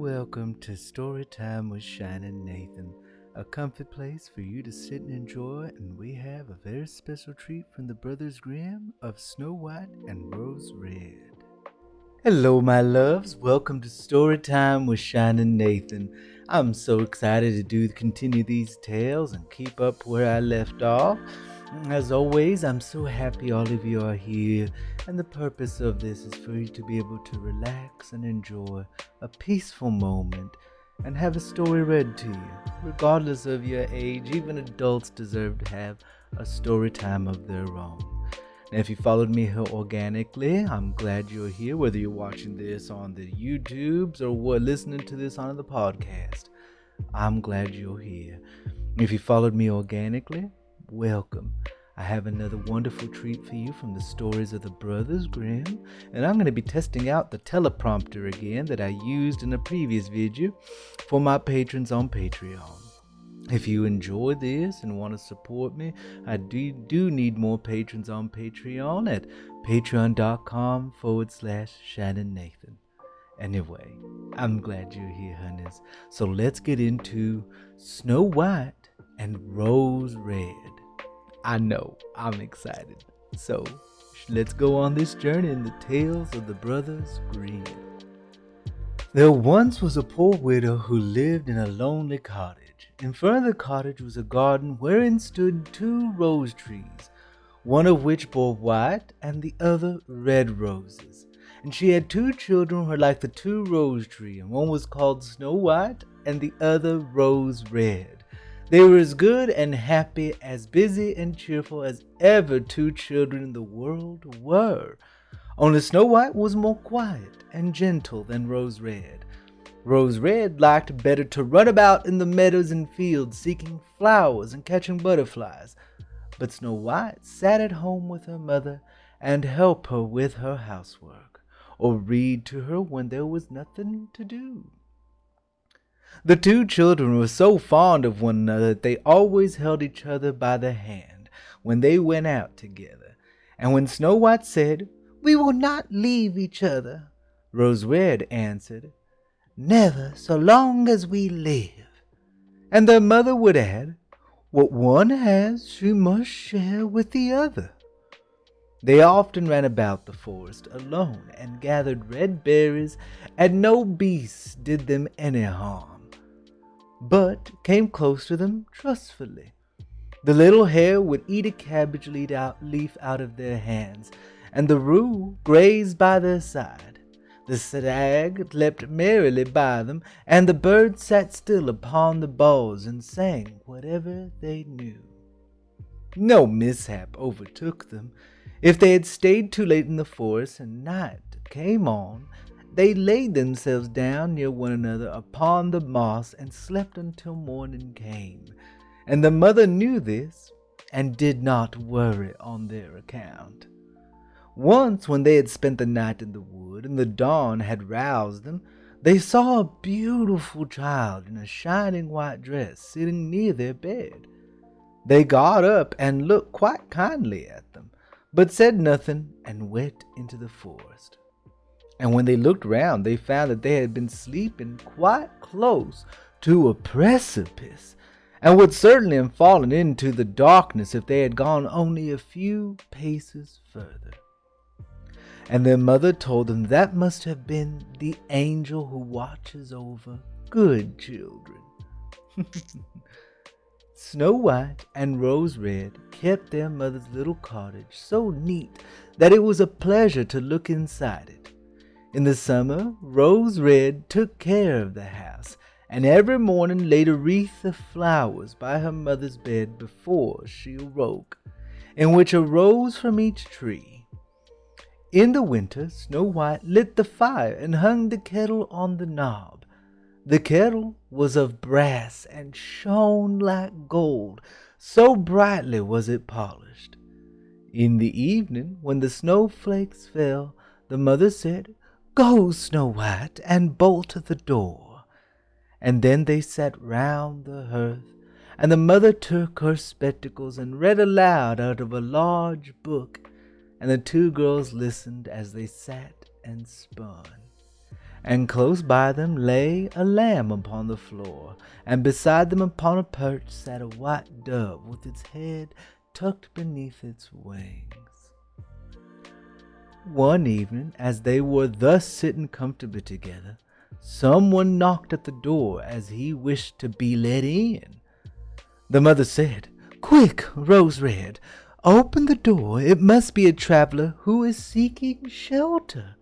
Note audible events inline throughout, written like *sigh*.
welcome to Story Time with Shining Nathan, a comfy place for you to sit and enjoy. And we have a very special treat from the Brothers Grimm of Snow White and Rose Red. Hello, my loves. Welcome to Story Time with Shining Nathan. I'm so excited to do continue these tales and keep up where I left off. As always, I'm so happy all of you are here, and the purpose of this is for you to be able to relax and enjoy a peaceful moment and have a story read to you. Regardless of your age, even adults deserve to have a story time of their own. Now, if you followed me here organically, I'm glad you're here, whether you're watching this on the YouTubes or listening to this on the podcast. I'm glad you're here. If you followed me organically, welcome. I have another wonderful treat for you from the stories of the Brothers Grimm, and I'm going to be testing out the teleprompter again that I used in a previous video for my patrons on Patreon. If you enjoy this and want to support me, I do, do need more patrons on Patreon at patreon.com forward slash Shining Nathan. Anyway, I'm glad you're here, honeys. So let's get into Snow White and Rose Red. I know, I'm excited. So, let's go on this journey in the tales of the brothers Grimm. There once was a poor widow who lived in a lonely cottage. In front of the cottage was a garden wherein stood two rose trees, one of which bore white and the other red roses. And she had two children who were like the two rose trees, and one was called Snow White and the other Rose Red. They were as good and happy, as busy and cheerful as ever two children in the world were. Only Snow White was more quiet and gentle than Rose Red. Rose Red liked better to run about in the meadows and fields seeking flowers and catching butterflies. But Snow White sat at home with her mother and helped her with her housework, or read to her when there was nothing to do. The two children were so fond of one another that they always held each other by the hand when they went out together. And when Snow White said, We will not leave each other, Rose Red answered, Never so long as we live. And their mother would add, What one has she must share with the other. They often ran about the forest alone and gathered red berries, and no beast did them any harm but came close to them trustfully. The little hare would eat a cabbage leaf out, of their hands, and the roo grazed by their side. The stag leapt merrily by them, and the birds sat still upon the boughs and sang whatever they knew. No mishap overtook them. If they had stayed too late in the forest and night came on, they laid themselves down near one another upon the moss and slept until morning came. And the mother knew this and did not worry on their account. Once, when they had spent the night in the wood and the dawn had roused them, they saw a beautiful child in a shining white dress sitting near their bed. They got up and looked quite kindly at them, but said nothing and went into the forest and when they looked round, they found that they had been sleeping quite close to a precipice, and would certainly have fallen into the darkness if they had gone only a few paces further. And their mother told them that must have been the angel who watches over good children. *laughs* Snow White and Rose Red kept their mother's little cottage so neat that it was a pleasure to look inside it. In the summer, Rose Red took care of the house, and every morning laid a wreath of flowers by her mother's bed before she awoke, in which arose from each tree. In the winter, Snow White lit the fire and hung the kettle on the knob. The kettle was of brass and shone like gold, so brightly was it polished. In the evening, when the snowflakes fell, the mother said, Go, Snow White, and bolt the door. And then they sat round the hearth, and the mother took her spectacles and read aloud out of a large book, and the two girls listened as they sat and spun. and close by them lay a lamb upon the floor, and beside them upon a perch sat a white dove with its head tucked beneath its wings. One evening, as they were thus sitting comfortably together, someone knocked at the door as he wished to be let in. The mother said, Quick, Rose Red, open the door. It must be a traveler who is seeking shelter.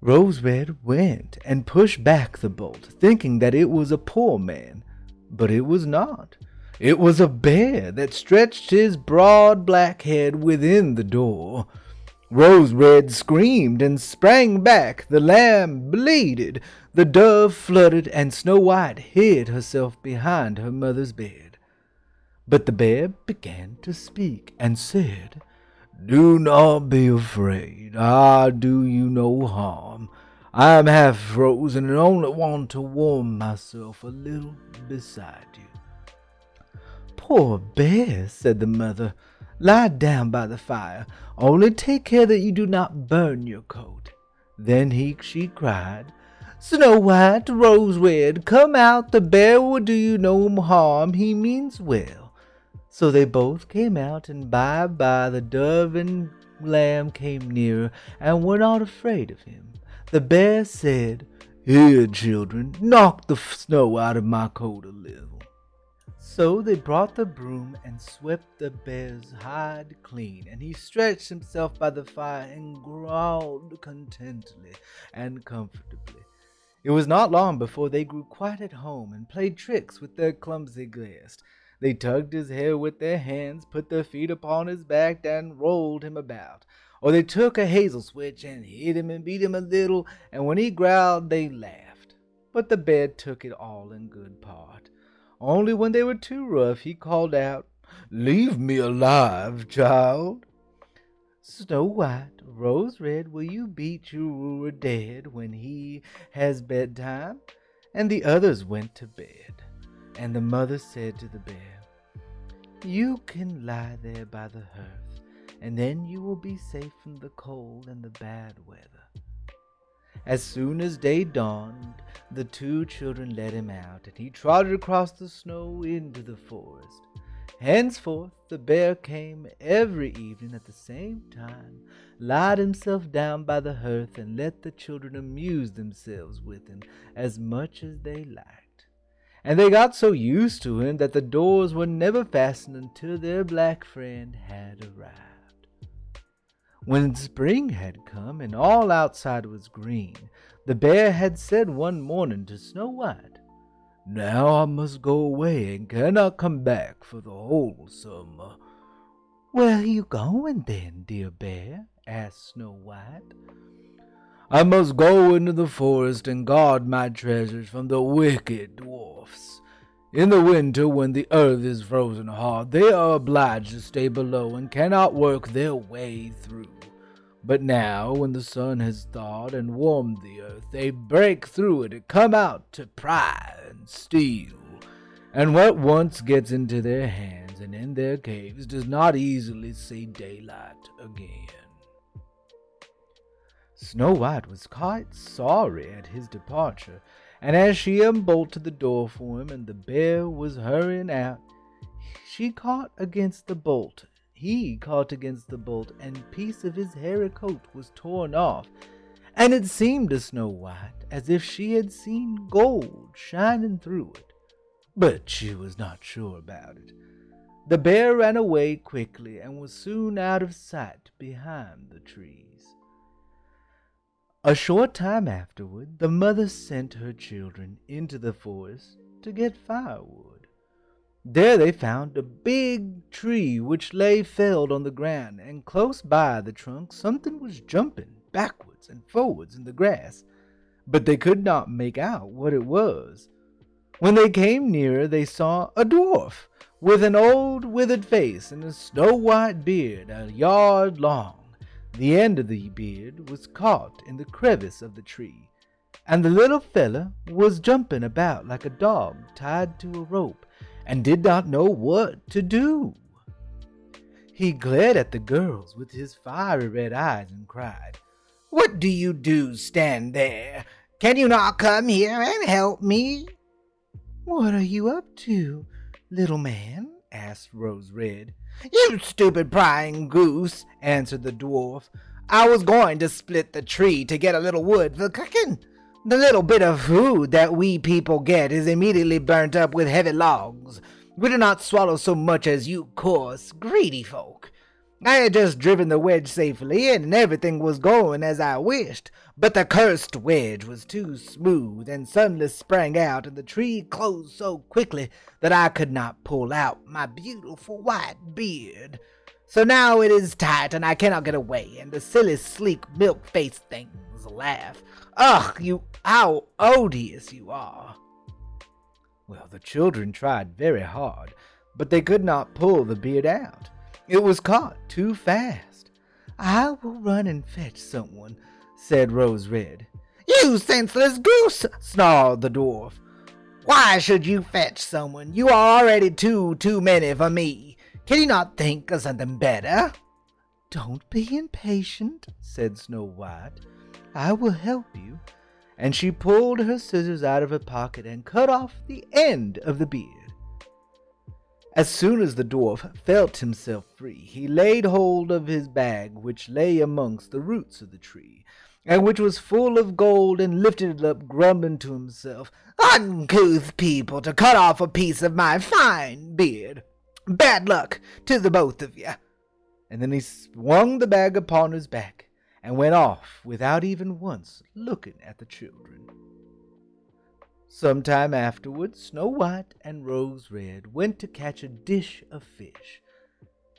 Rose Red went and pushed back the bolt, thinking that it was a poor man, but it was not. It was a bear that stretched his broad black head within the door. Rose Red screamed and sprang back. The lamb bleated. The dove fluttered, and Snow White hid herself behind her mother's bed. But the bear began to speak and said, Do not be afraid. I do you no harm. I am half frozen and only want to warm myself a little beside you. Poor bear, said the mother. Lie down by the fire. Only take care that you do not burn your coat. Then he she cried, Snow White, Rose Red, come out. The bear will do you no harm. He means well. So they both came out, and by by the dove and lamb came nearer and were not afraid of him. The bear said, Here, children, knock the snow out of my coat a little. So they brought the broom and swept the bear's hide clean, and he stretched himself by the fire and growled contentedly and comfortably. It was not long before they grew quite at home and played tricks with their clumsy guest. They tugged his hair with their hands, put their feet upon his back, and rolled him about. Or they took a hazel switch and hit him and beat him a little, and when he growled, they laughed. But the bear took it all in good part. Only when they were too rough, he called out, Leave me alive, child. Snow White, Rose Red, will you beat your wooer dead when he has bedtime? And the others went to bed. And the mother said to the bear, You can lie there by the hearth, and then you will be safe from the cold and the bad weather. As soon as day dawned, the two children led him out, and he trotted across the snow into the forest. Henceforth the bear came every evening at the same time, lied himself down by the hearth, and let the children amuse themselves with him as much as they liked. And they got so used to him that the doors were never fastened until their black friend had arrived. When spring had come and all outside was green, the bear had said one morning to Snow White, Now I must go away and cannot come back for the whole summer. Where are you going then, dear bear? asked Snow White. I must go into the forest and guard my treasures from the wicked dwarfs. In the winter, when the earth is frozen hard, they are obliged to stay below and cannot work their way through. But now, when the sun has thawed and warmed the earth, they break through it and come out to pry and steal. And what once gets into their hands and in their caves does not easily see daylight again. Snow White was quite sorry at his departure, and as she unbolted the door for him and the bear was hurrying out, she caught against the bolt. He caught against the bolt, and piece of his hairy coat was torn off, and it seemed to Snow White as if she had seen gold shining through it. But she was not sure about it. The bear ran away quickly and was soon out of sight behind the trees. A short time afterward, the mother sent her children into the forest to get firewood. There they found a big tree which lay felled on the ground, and close by the trunk something was jumping backwards and forwards in the grass, but they could not make out what it was. When they came nearer, they saw a dwarf with an old withered face and a snow white beard a yard long. The end of the beard was caught in the crevice of the tree, and the little fellow was jumping about like a dog tied to a rope, and did not know what to do. He glared at the girls with his fiery red eyes and cried, What do you do stand there? Can you not come here and help me? What are you up to, little man? asked Rose Red. You stupid prying goose, answered the dwarf. I was going to split the tree to get a little wood for the cooking. The little bit of food that we people get is immediately burnt up with heavy logs. We do not swallow so much as you coarse, greedy folk. I had just driven the wedge safely in, and everything was going as I wished, but the cursed wedge was too smooth, and suddenly sprang out, and the tree closed so quickly that I could not pull out my beautiful white beard. So now it is tight, and I cannot get away, and the silly, sleek, milk-faced things laugh. Ugh, you, how odious you are! Well, the children tried very hard, but they could not pull the beard out. It was caught too fast. I will run and fetch someone, said Rose Red. You senseless goose, snarled the dwarf. Why should you fetch someone? You are already too, too many for me. Can you not think of something better? Don't be impatient, said Snow White. I will help you. And she pulled her scissors out of her pocket and cut off the end of the beard. As soon as the dwarf felt himself free, he laid hold of his bag, which lay amongst the roots of the tree, and which was full of gold, and lifted it up, grumbling to himself, Uncouth people, to cut off a piece of my fine beard! Bad luck to the both of you! And then he swung the bag upon his back, and went off without even once looking at the children. Some time afterwards, Snow White and Rose Red went to catch a dish of fish.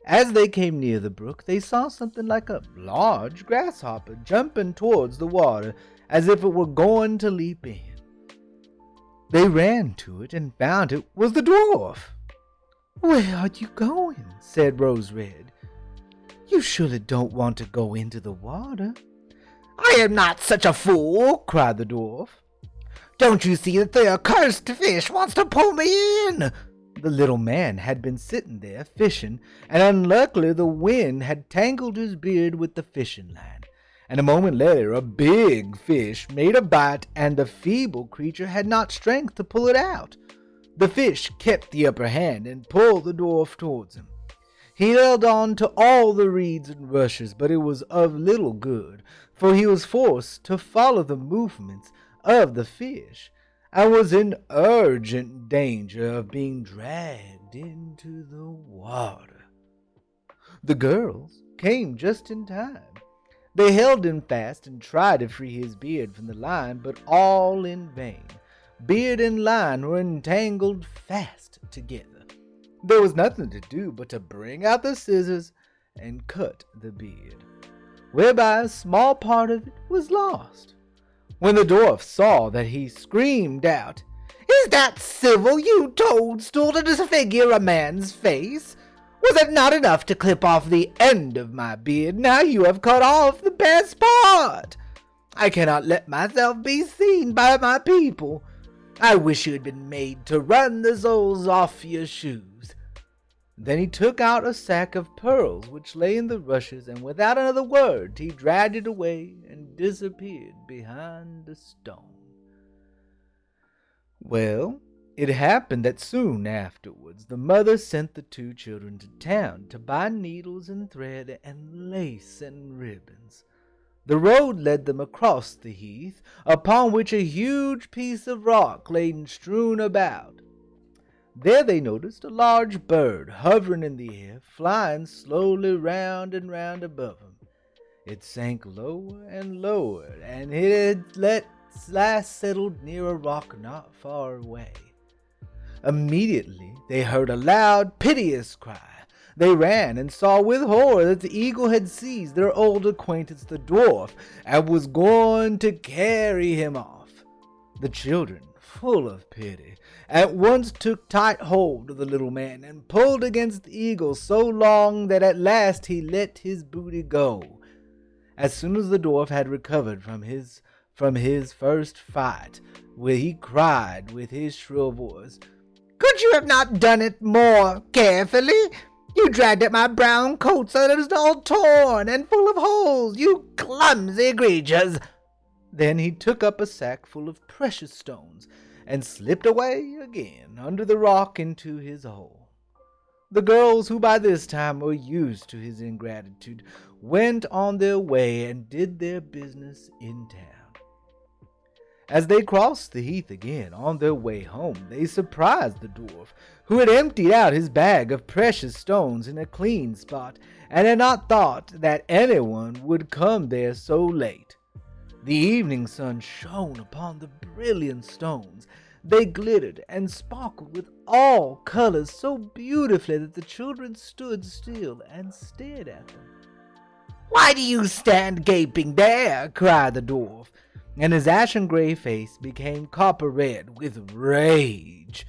As they came near the brook, they saw something like a large grasshopper jumping towards the water as if it were going to leap in. They ran to it and found it was the dwarf. Where are you going? said Rose Red. You surely don't want to go into the water. I am not such a fool, cried the dwarf. Don't you see that the accursed fish wants to pull me in? The little man had been sitting there fishing, and unluckily the wind had tangled his beard with the fishing line. And a moment later, a big fish made a bite, and the feeble creature had not strength to pull it out. The fish kept the upper hand and pulled the dwarf towards him. He held on to all the reeds and rushes, but it was of little good, for he was forced to follow the movements of the fish and was in urgent danger of being dragged into the water. The girls came just in time. They held him fast and tried to free his beard from the line, but all in vain. Beard and line were entangled fast together. There was nothing to do but to bring out the scissors and cut the beard, whereby a small part of it was lost. When the dwarf saw that, he screamed out, Is that civil, you toadstool, to disfigure a man's face? Was it not enough to clip off the end of my beard? Now you have cut off the best part. I cannot let myself be seen by my people. I wish you had been made to run the soles off your shoes. Then he took out a sack of pearls which lay in the rushes, and without another word he dragged it away and disappeared behind a stone. Well, it happened that soon afterwards the mother sent the two children to town to buy needles and thread and lace and ribbons. The road led them across the heath, upon which a huge piece of rock lay strewn about. There they noticed a large bird hovering in the air, flying slowly round and round above them. It sank lower and lower, and it had last settled near a rock not far away. Immediately they heard a loud, piteous cry. They ran and saw with horror that the eagle had seized their old acquaintance the dwarf and was going to carry him off. The children, full of pity, at once took tight hold of the little man and pulled against the eagle so long that at last he let his booty go. As soon as the dwarf had recovered from his from his first fight, where he cried with his shrill voice, Could you have not done it more carefully? You dragged at my brown coat so that it was all torn and full of holes, you clumsy creatures. Then he took up a sack full of precious stones and slipped away again under the rock into his hole. The girls, who by this time were used to his ingratitude, went on their way and did their business in town. As they crossed the heath again on their way home, they surprised the dwarf, who had emptied out his bag of precious stones in a clean spot, and had not thought that anyone would come there so late. The evening sun shone upon the brilliant stones. They glittered and sparkled with all colors so beautifully that the children stood still and stared at them. Why do you stand gaping there? cried the dwarf and his ashen gray face became copper red with rage.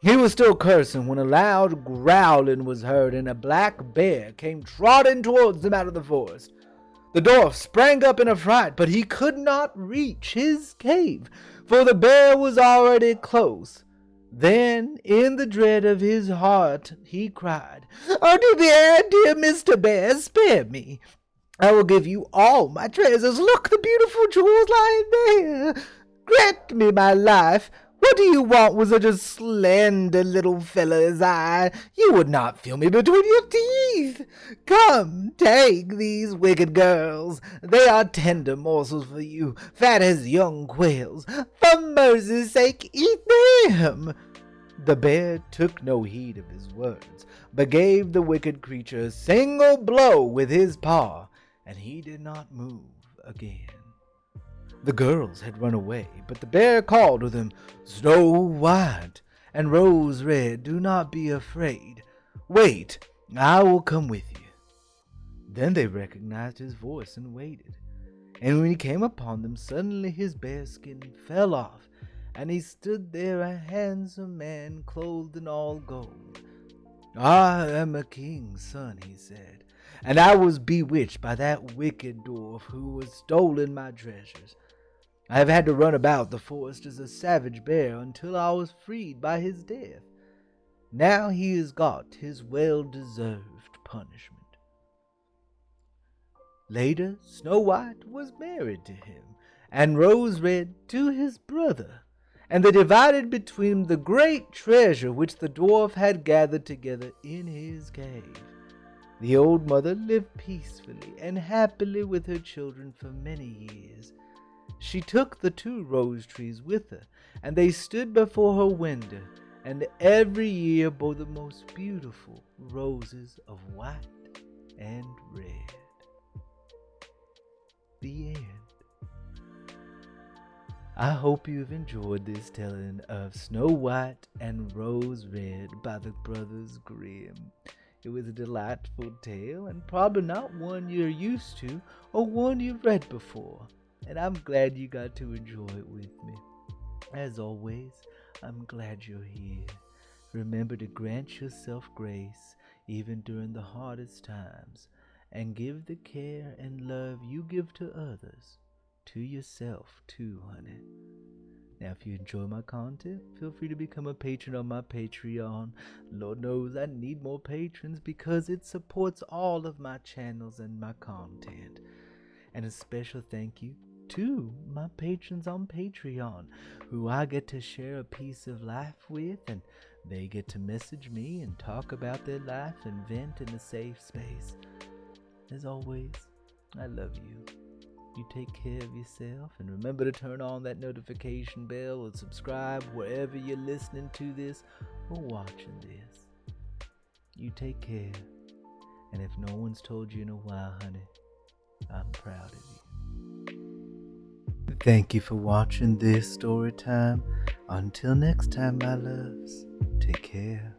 He was still cursing when a loud growling was heard, and a black bear came trotting towards them out of the forest. The dwarf sprang up in a fright, but he could not reach his cave, for the bear was already close. Then, in the dread of his heart, he cried, Oh, dear bear, dear Mr. Bear, spare me. I will give you all my treasures. Look, the beautiful jewels lying there. Grant me my life. What do you want with such a slender little fellow as I? You would not feel me between your teeth. Come, take these wicked girls. They are tender morsels for you, fat as young quails. For mercy's sake, eat them. The bear took no heed of his words, but gave the wicked creature a single blow with his paw and he did not move again. The girls had run away, but the bear called to them, Snow White and Rose Red, do not be afraid. Wait, I will come with you. Then they recognized his voice and waited. And when he came upon them, suddenly his bear skin fell off, and he stood there a handsome man clothed in all gold. I am a king's son, he said, and I was bewitched by that wicked dwarf who has stolen my treasures. I have had to run about the forest as a savage bear until I was freed by his death. Now he has got his well deserved punishment. Later, Snow White was married to him, and Rose Red to his brother, and they divided between them the great treasure which the dwarf had gathered together in his cave. The old mother lived peacefully and happily with her children for many years. She took the two rose trees with her, and they stood before her window, and every year bore the most beautiful roses of white and red. The end. I hope you've enjoyed this telling of Snow White and Rose Red by the Brothers Grimm. It was a delightful tale, and probably not one you're used to or one you've read before, and I'm glad you got to enjoy it with me. As always, I'm glad you're here. Remember to grant yourself grace even during the hardest times, and give the care and love you give to others to yourself too, honey. Now, if you enjoy my content, feel free to become a patron on my Patreon. Lord knows I need more patrons because it supports all of my channels and my content. And a special thank you to my patrons on Patreon, who I get to share a piece of life with, and they get to message me and talk about their life and vent in a safe space. As always, I love you. You take care of yourself and remember to turn on that notification bell and subscribe wherever you're listening to this or watching this. You take care. And if no one's told you in a while, honey, I'm proud of you. Thank you for watching this story time. Until next time, my loves, take care.